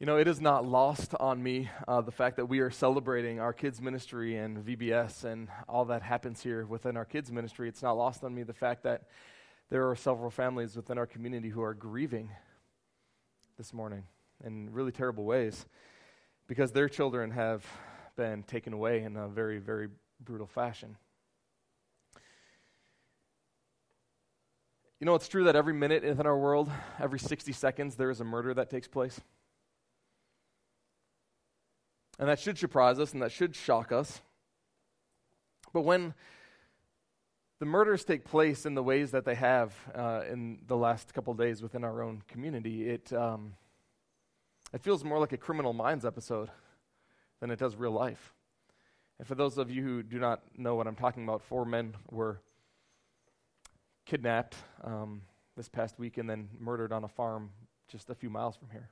You know, it is not lost on me uh, the fact that we are celebrating our kids' ministry and VBS and all that happens here within our kids' ministry. It's not lost on me the fact that there are several families within our community who are grieving this morning in really terrible ways because their children have been taken away in a very, very brutal fashion. You know, it's true that every minute in our world, every 60 seconds, there is a murder that takes place. And that should surprise us and that should shock us. But when the murders take place in the ways that they have uh, in the last couple days within our own community, it, um, it feels more like a criminal minds episode than it does real life. And for those of you who do not know what I'm talking about, four men were kidnapped um, this past week and then murdered on a farm just a few miles from here.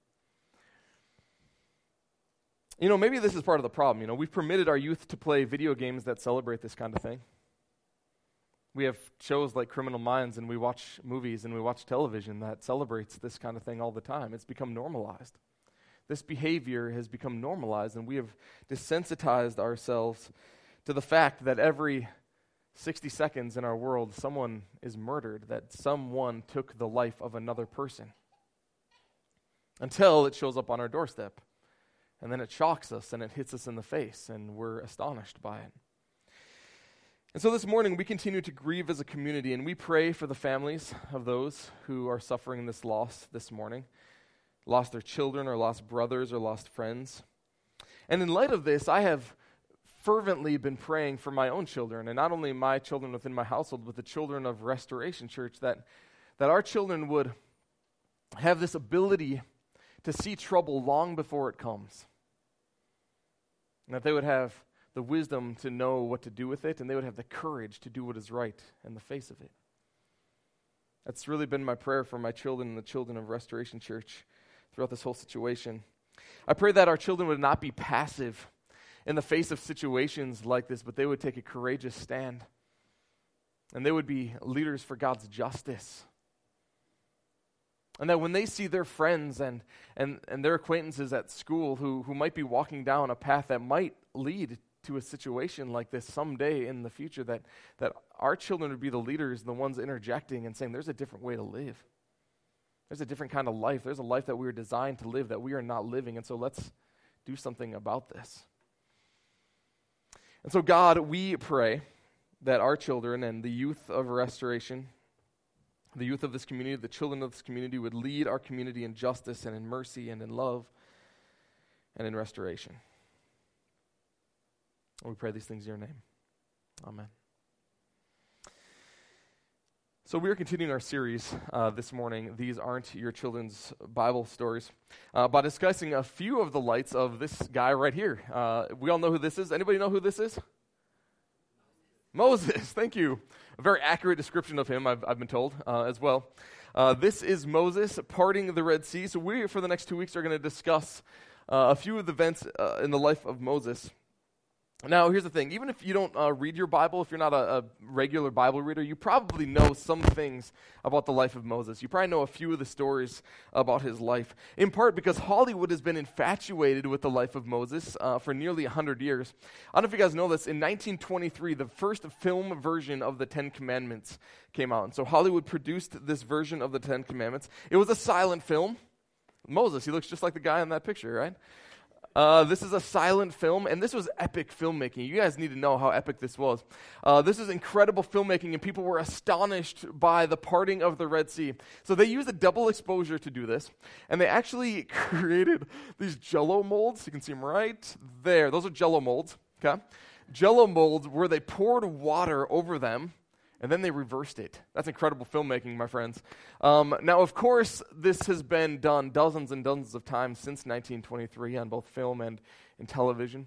You know, maybe this is part of the problem. You know, we've permitted our youth to play video games that celebrate this kind of thing. We have shows like Criminal Minds, and we watch movies and we watch television that celebrates this kind of thing all the time. It's become normalized. This behavior has become normalized, and we have desensitized ourselves to the fact that every 60 seconds in our world, someone is murdered, that someone took the life of another person. Until it shows up on our doorstep. And then it shocks us and it hits us in the face, and we're astonished by it. And so this morning, we continue to grieve as a community, and we pray for the families of those who are suffering this loss this morning lost their children, or lost brothers, or lost friends. And in light of this, I have fervently been praying for my own children, and not only my children within my household, but the children of Restoration Church, that, that our children would have this ability to see trouble long before it comes. And that they would have the wisdom to know what to do with it, and they would have the courage to do what is right in the face of it. That's really been my prayer for my children and the children of Restoration Church throughout this whole situation. I pray that our children would not be passive in the face of situations like this, but they would take a courageous stand. And they would be leaders for God's justice. And that when they see their friends and, and, and their acquaintances at school who, who might be walking down a path that might lead to a situation like this someday in the future, that, that our children would be the leaders, and the ones interjecting and saying, there's a different way to live. There's a different kind of life. There's a life that we are designed to live that we are not living. And so let's do something about this. And so, God, we pray that our children and the youth of restoration the youth of this community, the children of this community would lead our community in justice and in mercy and in love and in restoration. And we pray these things in your name. Amen. So, we are continuing our series uh, this morning. These aren't your children's Bible stories, uh, by discussing a few of the lights of this guy right here. Uh, we all know who this is. Anybody know who this is? Moses, thank you. A very accurate description of him, I've, I've been told uh, as well. Uh, this is Moses parting the Red Sea. So, we, for the next two weeks, are going to discuss uh, a few of the events uh, in the life of Moses. Now, here's the thing even if you don't uh, read your Bible, if you're not a, a, regular Bible reader, you probably know some things about the life of Moses. You probably know a few of the stories about his life, in part because Hollywood has been infatuated with the life of Moses uh, for nearly 100 years. I don't know if you guys know this. In 1923, the first film version of the Ten Commandments came out. And so Hollywood produced this version of the Ten Commandments. It was a silent film. Moses, he looks just like the guy in that picture, right? Uh, this is a silent film, and this was epic filmmaking. You guys need to know how epic this was. Uh, this is incredible filmmaking, and people were astonished by the parting of the Red Sea. So they used a double exposure to do this, and they actually created these jello molds. You can see them right there. Those are jello molds, okay? Jello molds where they poured water over them and then they reversed it. That's incredible filmmaking, my friends. Um, now, of course, this has been done dozens and dozens of times since 1923 on both film and in television.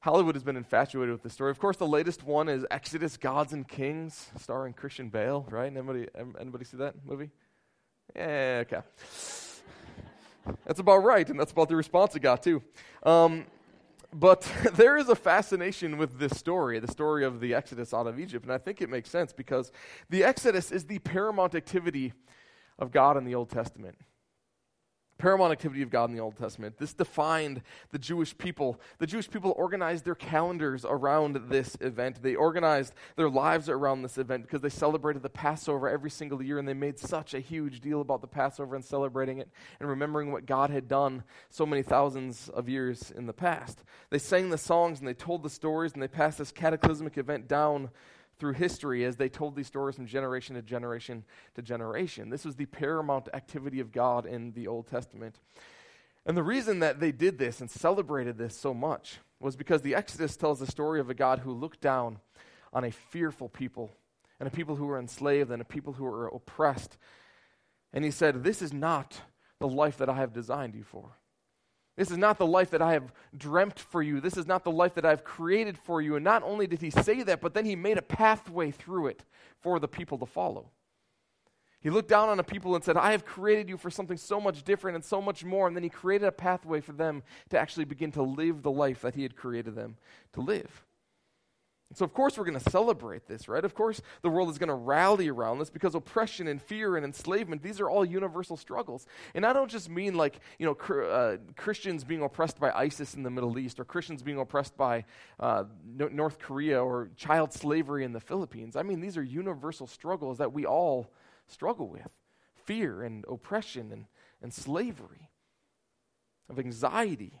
Hollywood has been infatuated with this story. Of course, the latest one is Exodus: Gods and Kings, starring Christian Bale. Right? Anybody? Anybody see that movie? Yeah. Okay. That's about right, and that's about the response it got too. Um, but there is a fascination with this story, the story of the Exodus out of Egypt. And I think it makes sense because the Exodus is the paramount activity of God in the Old Testament. Paramount activity of God in the Old Testament. This defined the Jewish people. The Jewish people organized their calendars around this event. They organized their lives around this event because they celebrated the Passover every single year and they made such a huge deal about the Passover and celebrating it and remembering what God had done so many thousands of years in the past. They sang the songs and they told the stories and they passed this cataclysmic event down through history as they told these stories from generation to generation to generation. This was the paramount activity of God in the Old Testament. And the reason that they did this and celebrated this so much was because the Exodus tells the story of a God who looked down on a fearful people and a people who were enslaved and a people who were oppressed. And he said, This is not the life that I have designed you for. This is not the life that I have dreamt for you. This is not the life that I've created for you. And not only did he say that, but then he made a pathway through it for the people to follow. He looked down on the people and said, I have created you for something so much different and so much more. And then he created a pathway for them to actually begin to live the life that he had created them to live. So, of course, we're going to celebrate this, right? Of course, the world is going to rally around this because oppression and fear and enslavement, these are all universal struggles. And I don't just mean like, you know, cr- uh, Christians being oppressed by ISIS in the Middle East or Christians being oppressed by uh, no- North Korea or child slavery in the Philippines. I mean, these are universal struggles that we all struggle with fear and oppression and, and slavery, of anxiety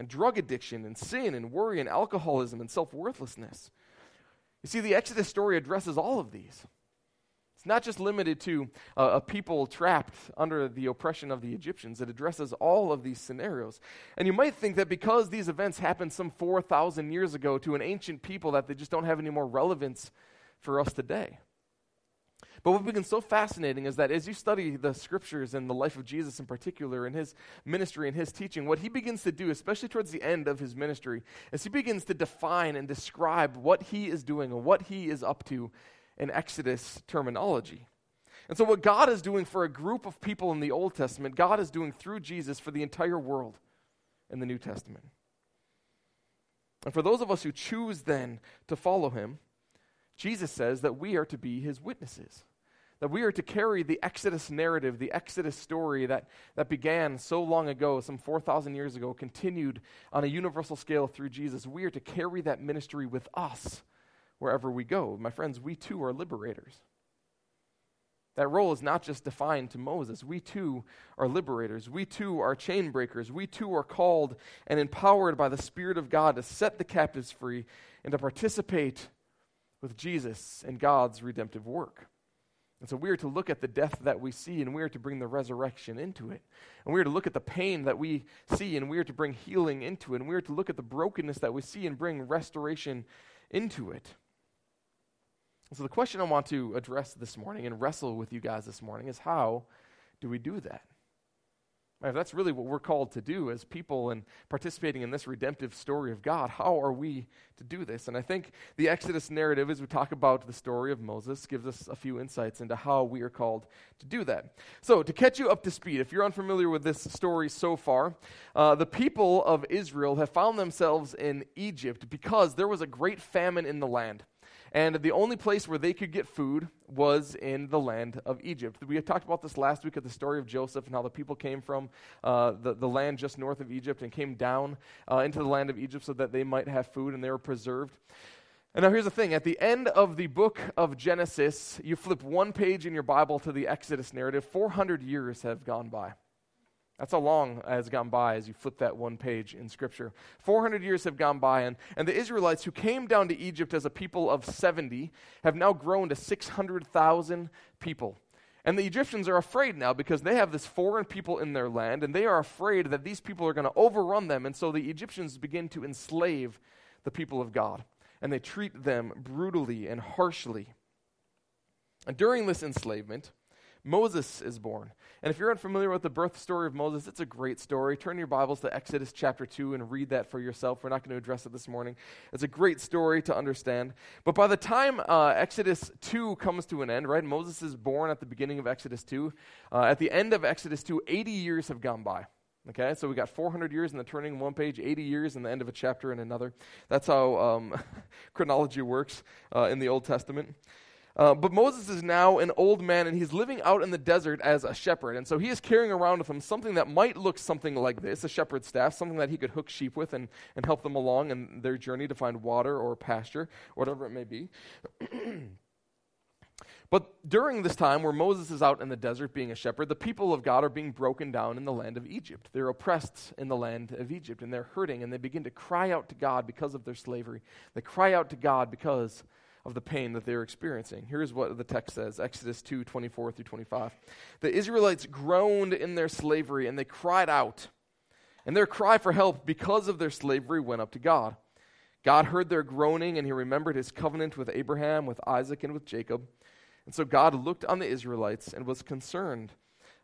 and drug addiction and sin and worry and alcoholism and self worthlessness. You see, the Exodus story addresses all of these. It's not just limited to uh, a people trapped under the oppression of the Egyptians, it addresses all of these scenarios. And you might think that because these events happened some 4,000 years ago to an ancient people, that they just don't have any more relevance for us today. But what becomes so fascinating is that as you study the scriptures and the life of Jesus in particular, and his ministry and his teaching, what he begins to do, especially towards the end of his ministry, is he begins to define and describe what he is doing and what he is up to in Exodus terminology. And so, what God is doing for a group of people in the Old Testament, God is doing through Jesus for the entire world in the New Testament. And for those of us who choose then to follow him, Jesus says that we are to be his witnesses that we are to carry the Exodus narrative, the Exodus story that, that began so long ago, some 4,000 years ago, continued on a universal scale through Jesus. We are to carry that ministry with us wherever we go. My friends, we too are liberators. That role is not just defined to Moses. We too are liberators. We too are chain breakers. We too are called and empowered by the Spirit of God to set the captives free and to participate with Jesus and God's redemptive work. And so we are to look at the death that we see and we are to bring the resurrection into it. And we are to look at the pain that we see and we are to bring healing into it. And we are to look at the brokenness that we see and bring restoration into it. And so the question I want to address this morning and wrestle with you guys this morning is how do we do that? If that's really what we're called to do as people and participating in this redemptive story of God, how are we to do this? And I think the Exodus narrative, as we talk about the story of Moses, gives us a few insights into how we are called to do that. So, to catch you up to speed, if you're unfamiliar with this story so far, uh, the people of Israel have found themselves in Egypt because there was a great famine in the land. And the only place where they could get food was in the land of Egypt. We had talked about this last week at the story of Joseph and how the people came from uh, the, the land just north of Egypt and came down uh, into the land of Egypt so that they might have food and they were preserved. And now here's the thing at the end of the book of Genesis, you flip one page in your Bible to the Exodus narrative, 400 years have gone by. That's how long has gone by as you flip that one page in Scripture. 400 years have gone by, and, and the Israelites who came down to Egypt as a people of 70 have now grown to 600,000 people. And the Egyptians are afraid now because they have this foreign people in their land, and they are afraid that these people are going to overrun them. And so the Egyptians begin to enslave the people of God, and they treat them brutally and harshly. And during this enslavement, Moses is born. And if you're unfamiliar with the birth story of Moses, it's a great story. Turn your Bibles to Exodus chapter 2 and read that for yourself. We're not going to address it this morning. It's a great story to understand. But by the time uh, Exodus 2 comes to an end, right, Moses is born at the beginning of Exodus 2. Uh, at the end of Exodus 2, 80 years have gone by. Okay, so we got 400 years in the turning one page, 80 years in the end of a chapter in another. That's how um, chronology works uh, in the Old Testament. Uh, but Moses is now an old man and he's living out in the desert as a shepherd. And so he is carrying around with him something that might look something like this a shepherd's staff, something that he could hook sheep with and, and help them along in their journey to find water or pasture, whatever it may be. But during this time where Moses is out in the desert being a shepherd, the people of God are being broken down in the land of Egypt. They're oppressed in the land of Egypt and they're hurting and they begin to cry out to God because of their slavery. They cry out to God because of the pain that they're experiencing. Here's what the text says Exodus 2 24 through 25. The Israelites groaned in their slavery and they cried out. And their cry for help because of their slavery went up to God. God heard their groaning and he remembered his covenant with Abraham, with Isaac, and with Jacob. And so God looked on the Israelites and was concerned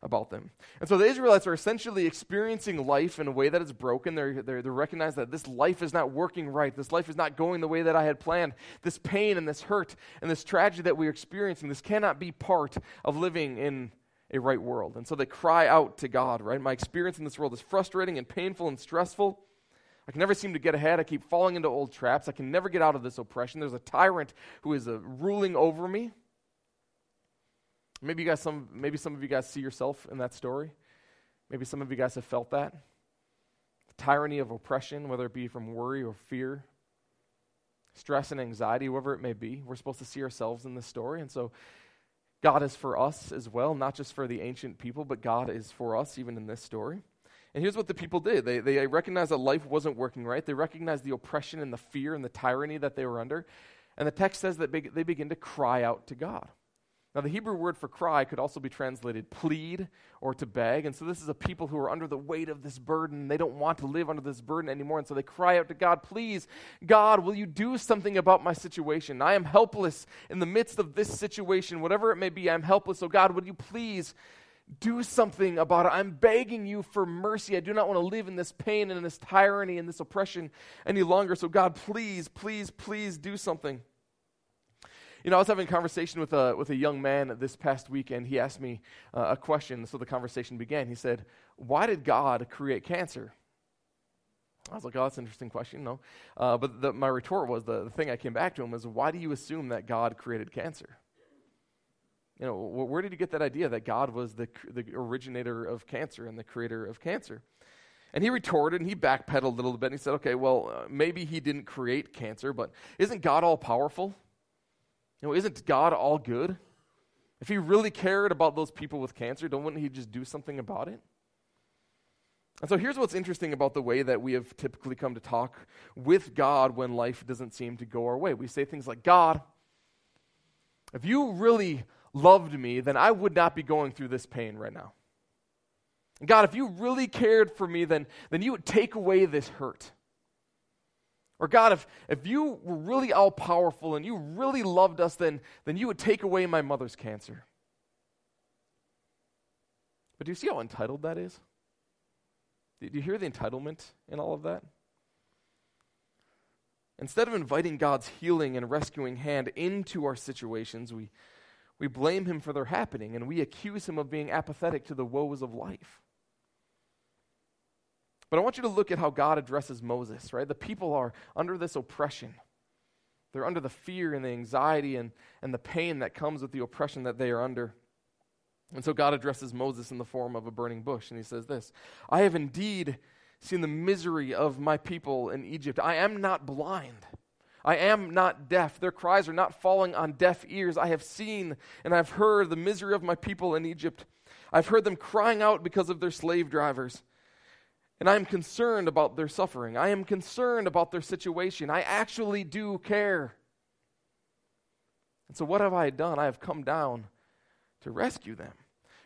about them. And so the Israelites are essentially experiencing life in a way that is broken. They're, they're, they recognize that this life is not working right. This life is not going the way that I had planned. This pain and this hurt and this tragedy that we're experiencing, this cannot be part of living in a right world. And so they cry out to God, right? My experience in this world is frustrating and painful and stressful. I can never seem to get ahead. I keep falling into old traps. I can never get out of this oppression. There's a tyrant who is uh, ruling over me. Maybe you guys some maybe some of you guys see yourself in that story. Maybe some of you guys have felt that. The tyranny of oppression, whether it be from worry or fear, stress and anxiety, whatever it may be. We're supposed to see ourselves in this story. And so God is for us as well, not just for the ancient people, but God is for us even in this story. And here's what the people did they, they recognized that life wasn't working right. They recognized the oppression and the fear and the tyranny that they were under. And the text says that they begin to cry out to God. Now, the Hebrew word for cry could also be translated plead or to beg. And so, this is a people who are under the weight of this burden. They don't want to live under this burden anymore. And so, they cry out to God, Please, God, will you do something about my situation? I am helpless in the midst of this situation, whatever it may be. I'm helpless. So, God, would you please do something about it? I'm begging you for mercy. I do not want to live in this pain and in this tyranny and this oppression any longer. So, God, please, please, please do something. You know, I was having a conversation with a, with a young man this past week, and he asked me uh, a question. So the conversation began. He said, Why did God create cancer? I was like, oh, that's an interesting question. No. Uh, but the, my retort was the, the thing I came back to him was, why do you assume that God created cancer? You know, wh- where did you get that idea that God was the, the originator of cancer and the creator of cancer? And he retorted and he backpedaled a little bit and he said, okay, well, uh, maybe he didn't create cancer, but isn't God all powerful? You know, isn't God all good? If he really cared about those people with cancer, don't wouldn't he just do something about it? And so here's what's interesting about the way that we have typically come to talk with God when life doesn't seem to go our way. We say things like, God, if you really loved me, then I would not be going through this pain right now. God, if you really cared for me, then, then you would take away this hurt. Or God, if, if you were really all powerful and you really loved us, then, then you would take away my mother's cancer. But do you see how entitled that is? Do you hear the entitlement in all of that? Instead of inviting God's healing and rescuing hand into our situations, we, we blame Him for their happening and we accuse Him of being apathetic to the woes of life. But I want you to look at how God addresses Moses, right? The people are under this oppression. They're under the fear and the anxiety and, and the pain that comes with the oppression that they are under. And so God addresses Moses in the form of a burning bush, and he says this I have indeed seen the misery of my people in Egypt. I am not blind. I am not deaf. Their cries are not falling on deaf ears. I have seen and I've heard the misery of my people in Egypt. I've heard them crying out because of their slave drivers. And I am concerned about their suffering. I am concerned about their situation. I actually do care. And so, what have I done? I have come down to rescue them.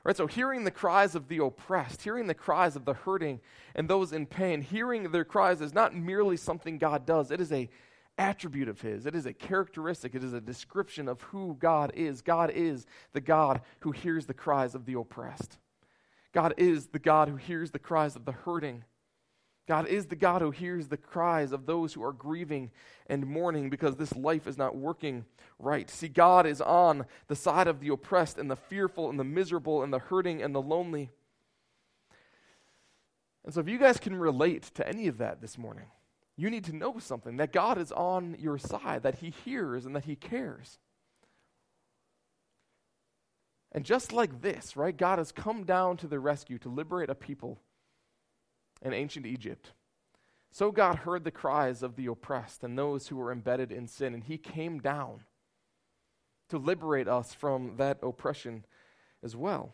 Right? So, hearing the cries of the oppressed, hearing the cries of the hurting and those in pain, hearing their cries is not merely something God does, it is a attribute of his. It is a characteristic. It is a description of who God is. God is the God who hears the cries of the oppressed. God is the God who hears the cries of the hurting. God is the God who hears the cries of those who are grieving and mourning because this life is not working right. See, God is on the side of the oppressed and the fearful and the miserable and the hurting and the lonely. And so, if you guys can relate to any of that this morning, you need to know something that God is on your side, that He hears and that He cares. And just like this, right, God has come down to the rescue to liberate a people in ancient Egypt. So God heard the cries of the oppressed and those who were embedded in sin, and He came down to liberate us from that oppression as well.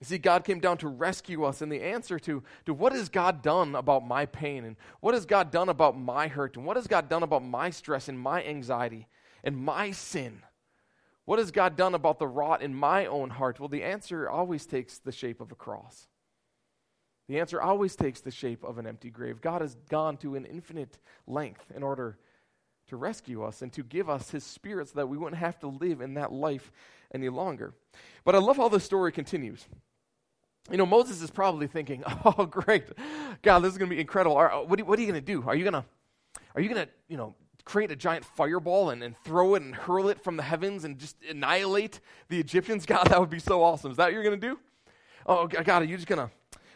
You see, God came down to rescue us, and the answer to, to what has God done about my pain, and what has God done about my hurt, and what has God done about my stress and my anxiety and my sin? What has God done about the rot in my own heart? Well, the answer always takes the shape of a cross. The answer always takes the shape of an empty grave. God has gone to an infinite length in order to rescue us and to give us his spirit so that we wouldn't have to live in that life any longer. But I love how the story continues. You know, Moses is probably thinking, "Oh, great, God, this is going to be incredible. What are, what are you going to do? Are you going to, are you going to, you know, create a giant fireball and, and throw it and hurl it from the heavens and just annihilate the Egyptians? God, that would be so awesome. Is that what you're going to do? Oh, God, are you just going to,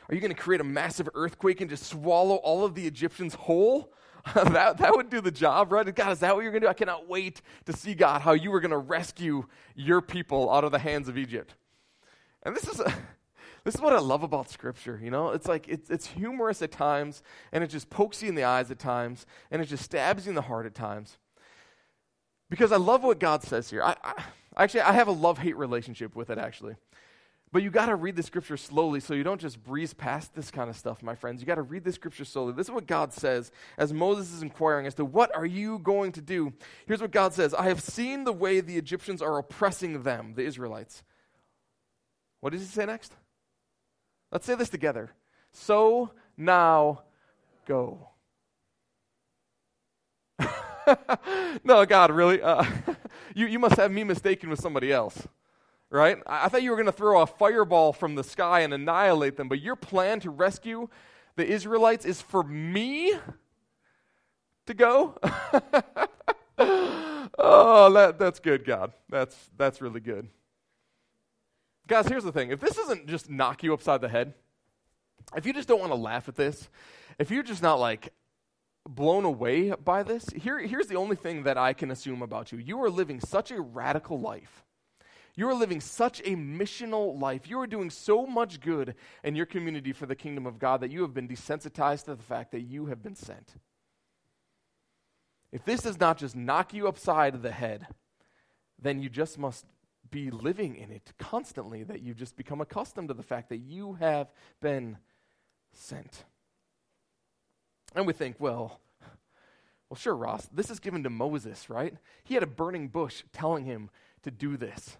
are you going to create a massive earthquake and just swallow all of the Egyptians whole? that, that would do the job, right? God, is that what you're going to do? I cannot wait to see, God, how you are going to rescue your people out of the hands of Egypt. And this is, a, this is what I love about Scripture, you know? It's like, it's, it's humorous at times, and it just pokes you in the eyes at times, and it just stabs you in the heart at times. Because I love what God says here. I, I actually, I have a love hate relationship with it, actually. But you got to read the scripture slowly so you don't just breeze past this kind of stuff, my friends. You got to read the scripture slowly. This is what God says as Moses is inquiring as to what are you going to do? Here's what God says I have seen the way the Egyptians are oppressing them, the Israelites. What does he say next? Let's say this together. So now go. no, God, really? Uh, you, you must have me mistaken with somebody else right? I, thought you were going to throw a fireball from the sky and annihilate them, but your plan to rescue the Israelites is for me to go? oh, that, that's good, God. That's, that's really good. Guys, here's the thing. If this doesn't just knock you upside the head, if you just don't want to laugh at this, if you're just not like blown away by this, here, here's the only thing that I can assume about you. You are living such a radical life you are living such a missional life. You are doing so much good in your community for the kingdom of God that you have been desensitized to the fact that you have been sent. If this does not just knock you upside the head, then you just must be living in it constantly, that you've just become accustomed to the fact that you have been sent. And we think, well, well, sure, Ross, this is given to Moses, right? He had a burning bush telling him to do this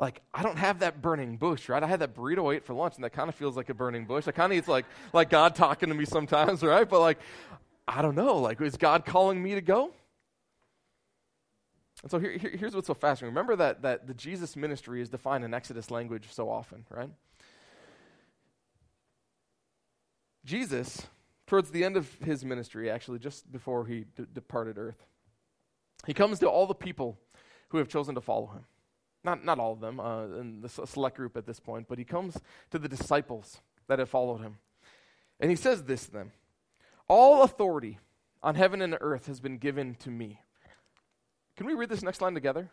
like I don't have that burning bush, right? I had that burrito I ate for lunch, and that kind of feels like a burning bush. I kind of it's like like God talking to me sometimes, right? But like I don't know, like is God calling me to go? And so here, here, here's what's so fascinating. Remember that that the Jesus ministry is defined in Exodus language so often, right? Jesus, towards the end of his ministry, actually just before he d- departed earth, he comes to all the people who have chosen to follow him not, not all of them, uh, in the select group at this point, but he comes to the disciples that have followed him. And he says this to them All authority on heaven and earth has been given to me. Can we read this next line together?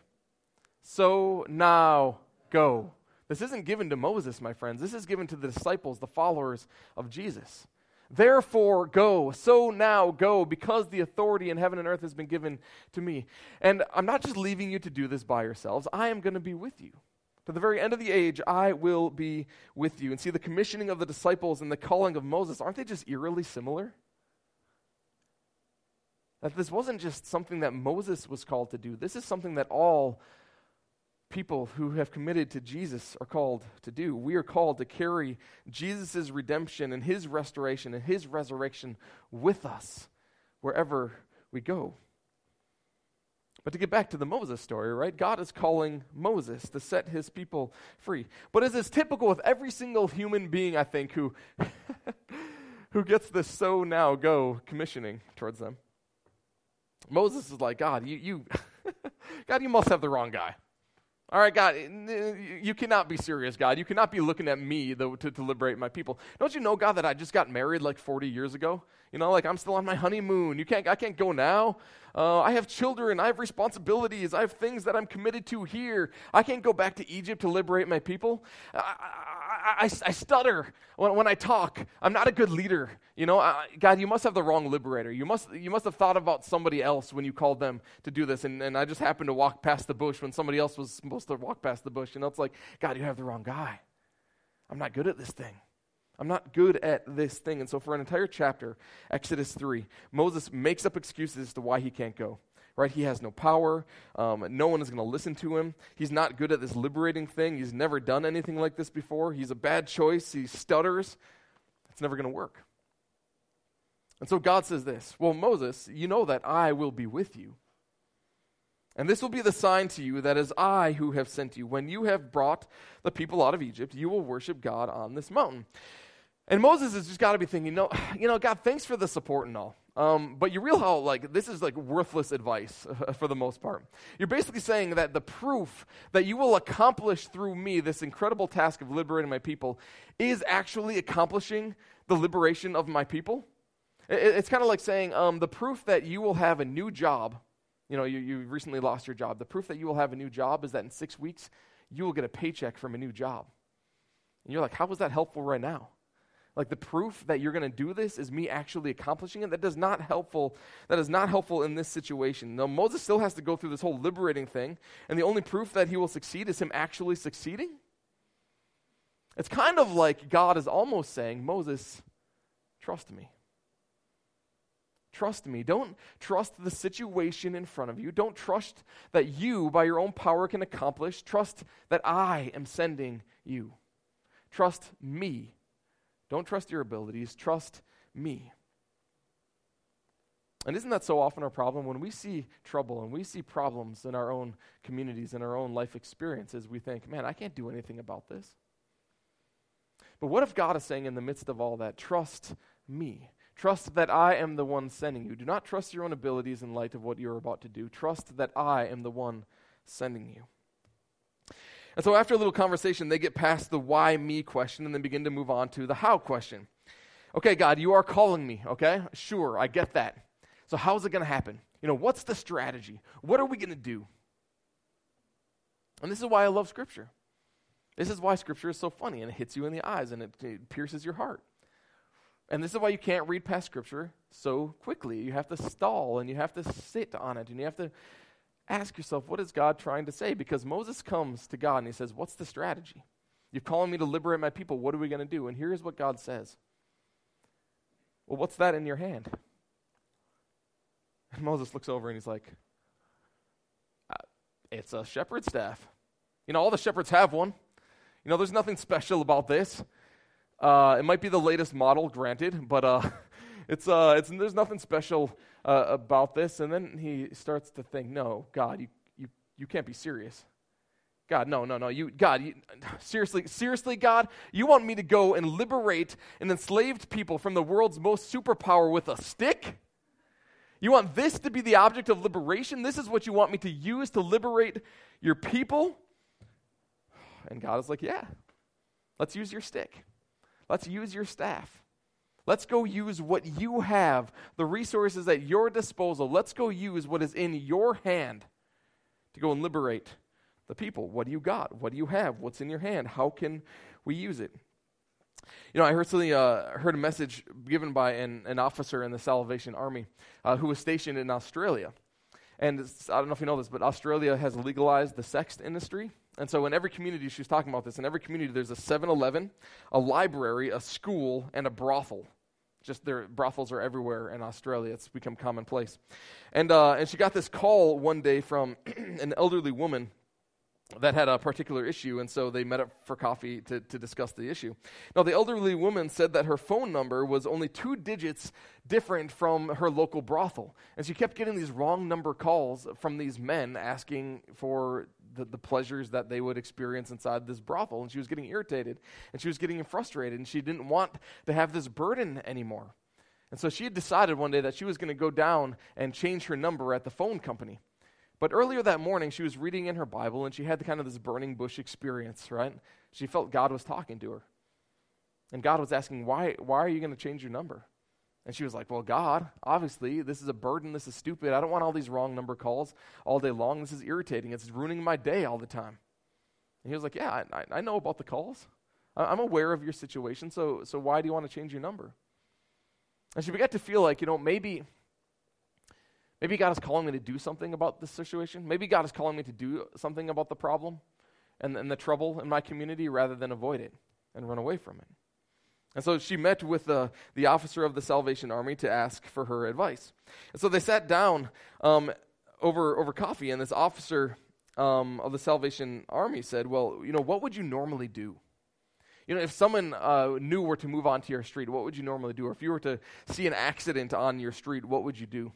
So now go. This isn't given to Moses, my friends. This is given to the disciples, the followers of Jesus. Therefore, go. So now go, because the authority in heaven and earth has been given to me. And I'm not just leaving you to do this by yourselves, I am going to be with you. To the very end of the age, I will be with you. And see, the commissioning of the disciples and the calling of Moses, aren't they just eerily similar? That this wasn't just something that Moses was called to do, this is something that all people who have committed to Jesus are called to do. We are called to carry Jesus' redemption and his restoration and his resurrection with us wherever we go. But to get back to the Moses story, right? God is calling Moses to set his people free. But as is typical with every single human being, I think, who, who gets this so now go commissioning towards them, Moses is like, God, you, you God, you must have the wrong guy. All right, God, you cannot be serious, God. You cannot be looking at me to, to liberate my people. Don't you know, God, that I just got married like 40 years ago? You know, like I'm still on my honeymoon. You can't, I can't go now. Uh, I have children. I have responsibilities. I have things that I'm committed to here. I can't go back to Egypt to liberate my people. I, I, I, I stutter when, when I talk. I'm not a good leader. You know, I, God, you must have the wrong liberator. You must, you must have thought about somebody else when you called them to do this. And, and I just happened to walk past the bush when somebody else was supposed to walk past the bush. You know, it's like, God, you have the wrong guy. I'm not good at this thing. I'm not good at this thing. And so, for an entire chapter, Exodus 3, Moses makes up excuses as to why he can't go. Right? He has no power. Um, no one is going to listen to him. He's not good at this liberating thing. He's never done anything like this before. He's a bad choice. He stutters. It's never going to work. And so God says this Well, Moses, you know that I will be with you. And this will be the sign to you that is I who have sent you. When you have brought the people out of Egypt, you will worship God on this mountain. And Moses has just got to be thinking, no, you know, God, thanks for the support and all. Um, but you realize how like this is like worthless advice for the most part. You're basically saying that the proof that you will accomplish through me this incredible task of liberating my people is actually accomplishing the liberation of my people. It, it's kind of like saying um, the proof that you will have a new job. You know, you, you recently lost your job. The proof that you will have a new job is that in six weeks you will get a paycheck from a new job. And you're like, how is that helpful right now? Like the proof that you're going to do this is me actually accomplishing it that does not helpful that is not helpful in this situation no moses still has to go through this whole liberating thing and the only proof that he will succeed is him actually succeeding it's kind of like god is almost saying moses trust me Trust me. Don't trust the situation in front of you. Don't trust that you, by your own power, can accomplish. Trust that I am sending you. Trust me don't trust your abilities, trust me. And isn't that so often our problem? When we see trouble and we see problems in our own communities, in our own life experiences, we think, man, I can't do anything about this. But what if God is saying in the midst of all that, trust me? Trust that I am the one sending you. Do not trust your own abilities in light of what you're about to do. Trust that I am the one sending you. And so after a little conversation, they get past the why me question and then begin to move on to the how question. Okay, God, you are calling me, okay? Sure, I get that. So how's it going to happen? You know, what's the strategy? What are we going to do? And this is why I love Scripture. This is why Scripture is so funny and it hits you in the eyes and it, it pierces your heart. And this is why you can't read past Scripture so quickly. You have to stall and you have to sit on it and you have to ask yourself, what is God trying to say? Because Moses comes to God and he says, What's the strategy? You're calling me to liberate my people. What are we going to do? And here's what God says Well, what's that in your hand? And Moses looks over and he's like, uh, It's a shepherd's staff. You know, all the shepherds have one. You know, there's nothing special about this. Uh, it might be the latest model, granted, but uh, it's, uh, it's, there's nothing special uh, about this. And then he starts to think, no, God, you, you, you can't be serious. God, no, no, no. You, God, you, seriously, seriously, God, you want me to go and liberate an enslaved people from the world's most superpower with a stick? You want this to be the object of liberation? This is what you want me to use to liberate your people? And God is like, yeah, let's use your stick. Let's use your staff. Let's go use what you have, the resources at your disposal. Let's go use what is in your hand to go and liberate the people. What do you got? What do you have? What's in your hand? How can we use it? You know, I heard something, uh, heard a message given by an, an officer in the Salvation Army uh, who was stationed in Australia. And I don't know if you know this, but Australia has legalized the sex industry. And so in every community, she was talking about this, in every community, there's a 7 Eleven, a library, a school, and a brothel just their brothels are everywhere in Australia. It's become commonplace. And, uh, and she got this call one day from an elderly woman that had a particular issue, and so they met up for coffee to, to discuss the issue. Now, the elderly woman said that her phone number was only two digits different from her local brothel. And she kept getting these wrong number calls from these men asking for the, the pleasures that they would experience inside this brothel. And she was getting irritated, and she was getting frustrated, and she didn't want to have this burden anymore. And so she had decided one day that she was going to go down and change her number at the phone company But earlier that morning, she was reading in her Bible and she had kind of this burning bush experience, right? She felt God was talking to her. And God was asking, Why, why are you going to change your number? And she was like, Well, God, obviously, this is a burden. This is stupid. I don't want all these wrong number calls all day long. This is irritating. It's ruining my day all the time. And he was like, Yeah, I, I know about the calls. I'm aware of your situation, so, so why do you want to change your number? And she began to feel like, you know, maybe, maybe God is calling me to do something about this situation. Maybe God is calling me to do something about the problem and, and the trouble in my community rather than avoid it and run away from it. And so she met with the, the officer of the Salvation Army to ask for her advice. And so they sat down um, over, over coffee, and this officer um, of the Salvation Army said, Well, you know, what would you normally do? You know, if someone uh, were to move onto your street, what would you normally do? Or if you were to see an accident on your street, what would you do?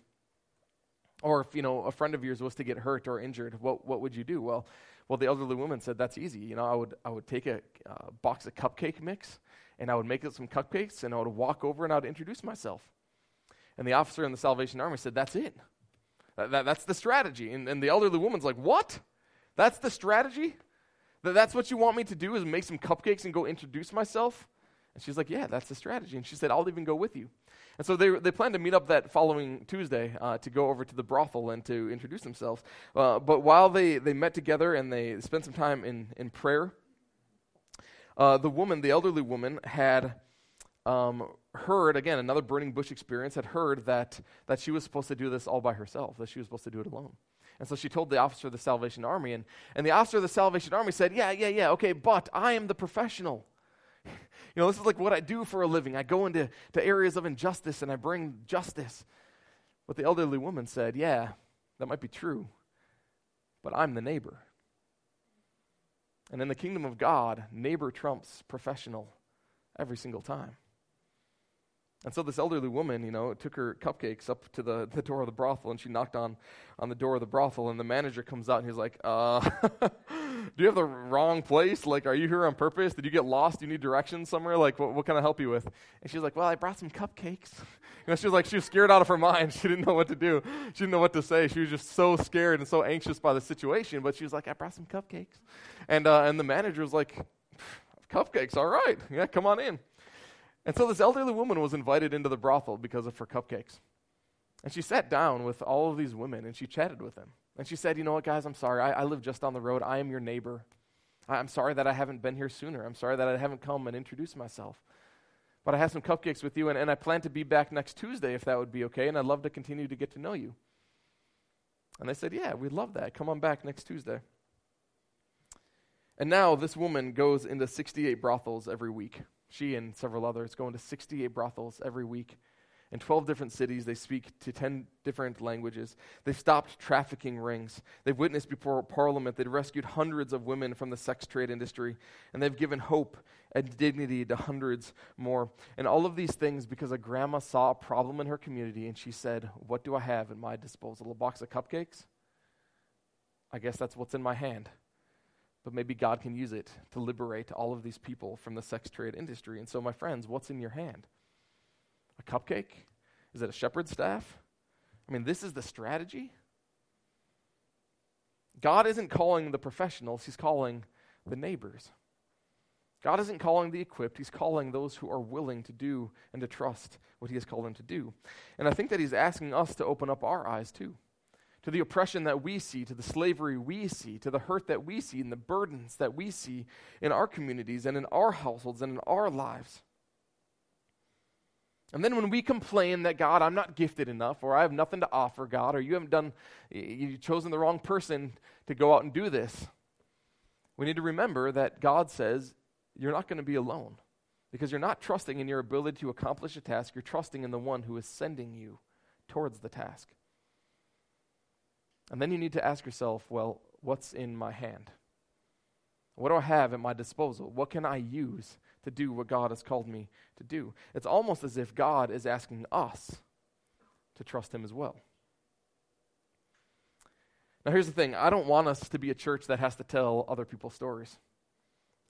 Or if, you know, a friend of yours was to get hurt or injured, what, what would you do? Well, well, the elderly woman said, that's easy. You know, I would, I would take a uh, box of cupcake mix, and I would make some cupcakes, and I would walk over and I would introduce myself. And the officer in the Salvation Army said, That's it. That, that, that's the strategy. And, and the elderly woman's like, What? That's the strategy? That, that's what you want me to do is make some cupcakes and go introduce myself? And she's like, Yeah, that's the strategy. And she said, I'll even go with you. And so they, they planned to meet up that following Tuesday uh, to go over to the brothel and to introduce themselves. Uh, but while they, they met together and they spent some time in, in prayer, uh, the woman, the elderly woman, had um, heard, again, another burning bush experience, had heard that, that she was supposed to do this all by herself, that she was supposed to do it alone. And so she told the officer of the Salvation Army, and, and the officer of the Salvation Army said, Yeah, yeah, yeah, okay, but I am the professional. You know, this is like what I do for a living. I go into to areas of injustice and I bring justice. But the elderly woman said, Yeah, that might be true, but I'm the neighbor. And in the kingdom of God, neighbor trumps professional every single time. And so this elderly woman, you know, took her cupcakes up to the, the door of the brothel and she knocked on, on the door of the brothel and the manager comes out and he's like, uh, do you have the wrong place? Like, are you here on purpose? Did you get lost? Do you need directions somewhere? Like, what, what can I help you with? And she's like, well, I brought some cupcakes. You know, she was like, she was scared out of her mind. She didn't know what to do. She didn't know what to say. She was just so scared and so anxious by the situation. But she was like, I brought some cupcakes. And, uh, and the manager was like, cupcakes, all right. Yeah, come on in. And so this elderly woman was invited into the brothel because of her cupcakes. And she sat down with all of these women and she chatted with them. And she said, You know what, guys, I'm sorry. I, I live just down the road. I am your neighbor. I, I'm sorry that I haven't been here sooner. I'm sorry that I haven't come and introduced myself. But I have some cupcakes with you, and, and I plan to be back next Tuesday if that would be okay, and I'd love to continue to get to know you. And they said, Yeah, we'd love that. Come on back next Tuesday. And now this woman goes into 68 brothels every week. She and several others go into 68 brothels every week. In 12 different cities, they speak to 10 different languages. They've stopped trafficking rings. They've witnessed before Parliament. They've rescued hundreds of women from the sex trade industry. And they've given hope and dignity to hundreds more. And all of these things because a grandma saw a problem in her community and she said, What do I have at my disposal? A box of cupcakes? I guess that's what's in my hand. But maybe God can use it to liberate all of these people from the sex trade industry. And so, my friends, what's in your hand? A cupcake? Is it a shepherd's staff? I mean, this is the strategy. God isn't calling the professionals, He's calling the neighbors. God isn't calling the equipped, He's calling those who are willing to do and to trust what He has called them to do. And I think that He's asking us to open up our eyes too to the oppression that we see, to the slavery we see, to the hurt that we see, and the burdens that we see in our communities and in our households and in our lives. And then when we complain that, God, I'm not gifted enough, or I have nothing to offer, God, or you haven't done, you've chosen the wrong person to go out and do this, we need to remember that God says you're not going to be alone because you're not trusting in your ability to accomplish a task, you're trusting in the one who is sending you towards the task. And then you need to ask yourself, well, what's in my hand? What do I have at my disposal? What can I use to do what God has called me to do. It's almost as if God is asking us to trust Him as well. Now, here's the thing I don't want us to be a church that has to tell other people's stories.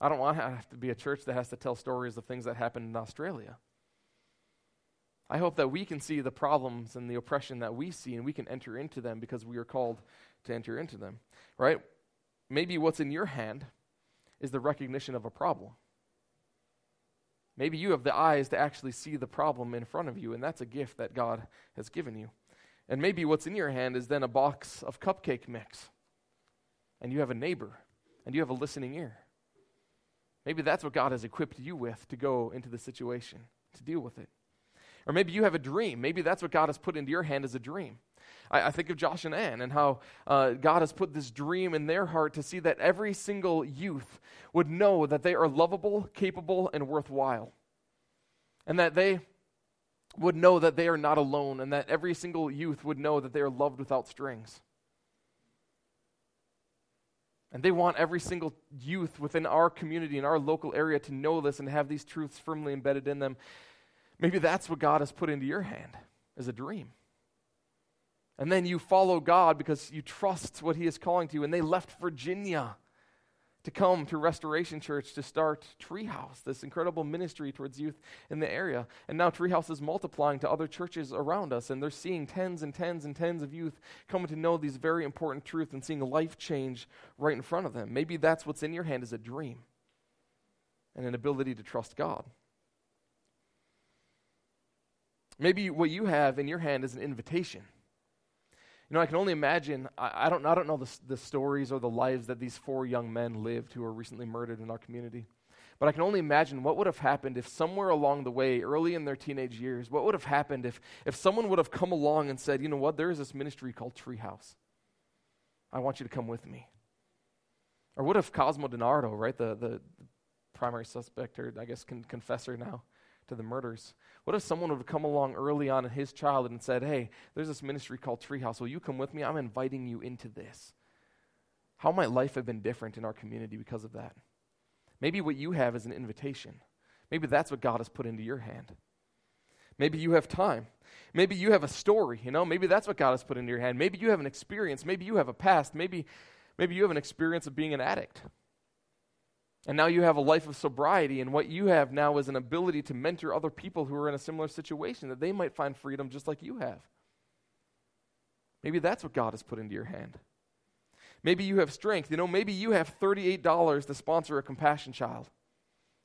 I don't want to have to be a church that has to tell stories of things that happened in Australia. I hope that we can see the problems and the oppression that we see and we can enter into them because we are called to enter into them, right? Maybe what's in your hand is the recognition of a problem. Maybe you have the eyes to actually see the problem in front of you, and that's a gift that God has given you. And maybe what's in your hand is then a box of cupcake mix, and you have a neighbor, and you have a listening ear. Maybe that's what God has equipped you with to go into the situation, to deal with it. Or maybe you have a dream. Maybe that's what God has put into your hand as a dream. I, I think of Josh and Ann and how uh, God has put this dream in their heart to see that every single youth would know that they are lovable, capable, and worthwhile. And that they would know that they are not alone, and that every single youth would know that they are loved without strings. And they want every single youth within our community, in our local area, to know this and have these truths firmly embedded in them. Maybe that's what God has put into your hand as a dream. And then you follow God because you trust what He is calling to you. And they left Virginia to come to Restoration Church to start Treehouse, this incredible ministry towards youth in the area. And now Treehouse is multiplying to other churches around us, and they're seeing tens and tens and tens of youth coming to know these very important truths and seeing life change right in front of them. Maybe that's what's in your hand is a dream and an ability to trust God. Maybe what you have in your hand is an invitation you know, I can only imagine, I, I don't, I don't know the, the stories or the lives that these four young men lived who were recently murdered in our community. But I can only imagine what would have happened if somewhere along the way, early in their teenage years, what would have happened if, if someone would have come along and said, you know what, there is this ministry called Treehouse. I want you to come with me. Or what if Cosmo DiNardo, right, the, the primary suspect, or I guess con- confessor now, to the murders. What if someone would have come along early on in his childhood and said, Hey, there's this ministry called Treehouse. Will you come with me? I'm inviting you into this. How might life have been different in our community because of that? Maybe what you have is an invitation. Maybe that's what God has put into your hand. Maybe you have time. Maybe you have a story, you know? Maybe that's what God has put into your hand. Maybe you have an experience. Maybe you have a past. Maybe, maybe you have an experience of being an addict. And now you have a life of sobriety, and what you have now is an ability to mentor other people who are in a similar situation that they might find freedom just like you have. Maybe that's what God has put into your hand. Maybe you have strength. You know, maybe you have $38 to sponsor a compassion child.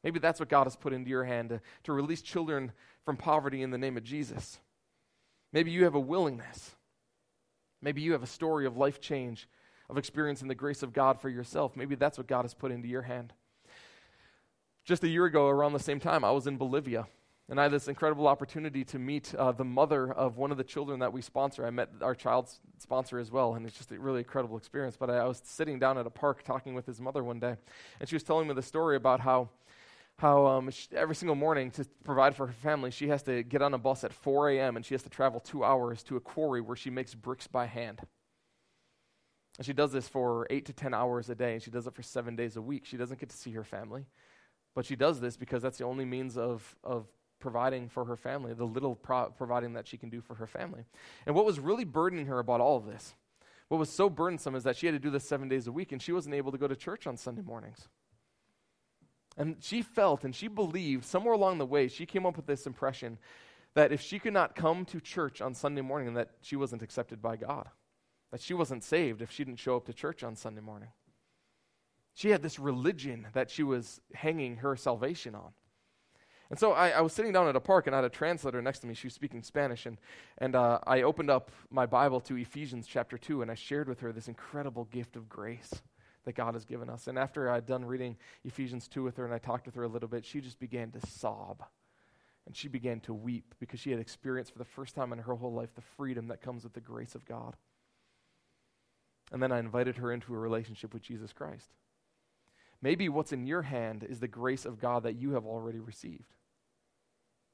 Maybe that's what God has put into your hand to, to release children from poverty in the name of Jesus. Maybe you have a willingness. Maybe you have a story of life change, of experiencing the grace of God for yourself. Maybe that's what God has put into your hand. Just a year ago, around the same time, I was in Bolivia. And I had this incredible opportunity to meet uh, the mother of one of the children that we sponsor. I met our child's sponsor as well, and it's just a really incredible experience. But I, I was sitting down at a park talking with his mother one day, and she was telling me the story about how how um, she, every single morning to provide for her family, she has to get on a bus at 4 a.m. and she has to travel two hours to a quarry where she makes bricks by hand. And she does this for eight to 10 hours a day, and she does it for seven days a week. She doesn't get to see her family. But she does this because that's the only means of, of providing for her family, the little pro- providing that she can do for her family. And what was really burdening her about all of this, what was so burdensome is that she had to do this seven days a week and she wasn't able to go to church on Sunday mornings. And she felt and she believed somewhere along the way, she came up with this impression that if she could not come to church on Sunday morning, that she wasn't accepted by God, that she wasn't saved if she didn't show up to church on Sunday morning. She had this religion that she was hanging her salvation on. And so I, I, was sitting down at a park and I had a translator next to me. She was speaking Spanish. And, and uh, I opened up my Bible to Ephesians chapter 2 and I shared with her this incredible gift of grace that God has given us. And after I'd done reading Ephesians 2 with her and I talked with her a little bit, she just began to sob. And she began to weep because she had experienced for the first time in her whole life the freedom that comes with the grace of God. And then I invited her into a relationship with Jesus Christ. Maybe what's in your hand is the grace of God that you have already received.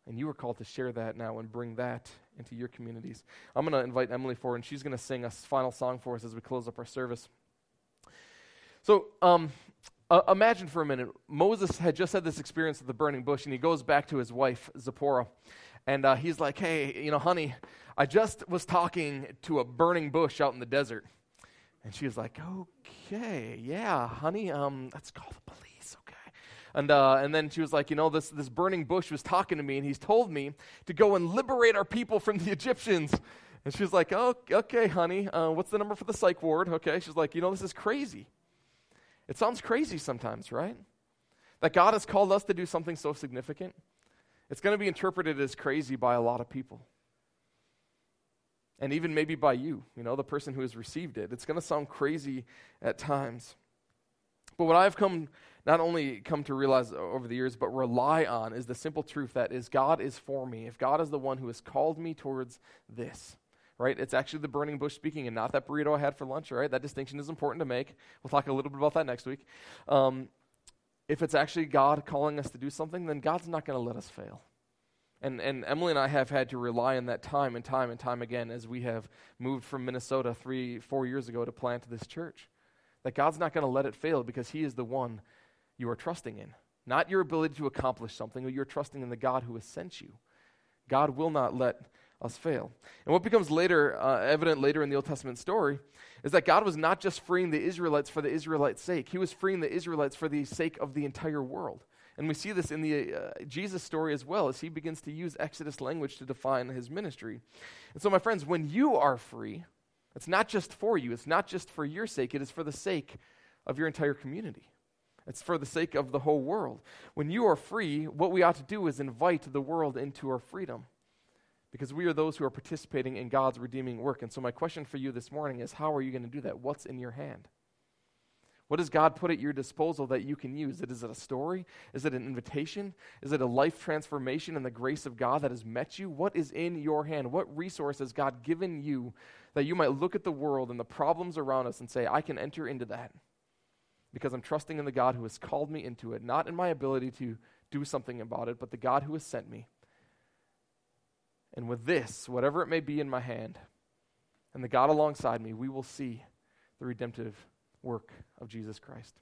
And you are called to share that now and bring that into your communities. I'm going to invite Emily forward, and she's going to sing a final song for us as we close up our service. So, um, uh, imagine for a minute Moses had just had this experience of the burning bush, and he goes back to his wife, Zipporah. And uh, he's like, Hey, you know, honey, I just was talking to a burning bush out in the desert. And she was like, okay, yeah, honey, um, let's call the police, okay. And, uh, and then she was like, you know, this, this burning bush was talking to me, and he's told me to go and liberate our people from the Egyptians. And she's like, oh, okay, honey, uh, what's the number for the psych ward? Okay. She's like, you know, this is crazy. It sounds crazy sometimes, right? That God has called us to do something so significant. It's going to be interpreted as crazy by a lot of people. And even maybe by you, you know, the person who has received it. It's going to sound crazy at times. But what I've come not only come to realize over the years, but rely on is the simple truth that is God is for me. If God is the one who has called me towards this, right? It's actually the burning bush speaking and not that burrito I had for lunch, right? That distinction is important to make. We'll talk a little bit about that next week. Um, if it's actually God calling us to do something, then God's not going to let us fail. And, and Emily and I have had to rely on that time and time and time again as we have moved from Minnesota three, four years ago to plant this church. That God's not going to let it fail because He is the one you are trusting in. Not your ability to accomplish something, but you're trusting in the God who has sent you. God will not let us fail. And what becomes later uh, evident later in the Old Testament story is that God was not just freeing the Israelites for the Israelites' sake. He was freeing the Israelites for the sake of the entire world. And we see this in the uh, Jesus story as well as he begins to use Exodus language to define his ministry. And so my friends, when you are free, it's not just for you, it's not just for your sake, it is for the sake of your entire community. It's for the sake of the whole world. When you are free, what we ought to do is invite the world into our freedom because we are those who are participating in God's redeeming work. And so, my question for you this morning is how are you going to do that? What's in your hand? What does God put at your disposal that you can use? Is it a story? Is it an invitation? Is it a life transformation and the grace of God that has met you? What is in your hand? What resource has God given you that you might look at the world and the problems around us and say, I can enter into that because I'm trusting in the God who has called me into it, not in my ability to do something about it, but the God who has sent me. And with this, whatever it may be in my hand, and the God alongside me, we will see the redemptive work of Jesus Christ.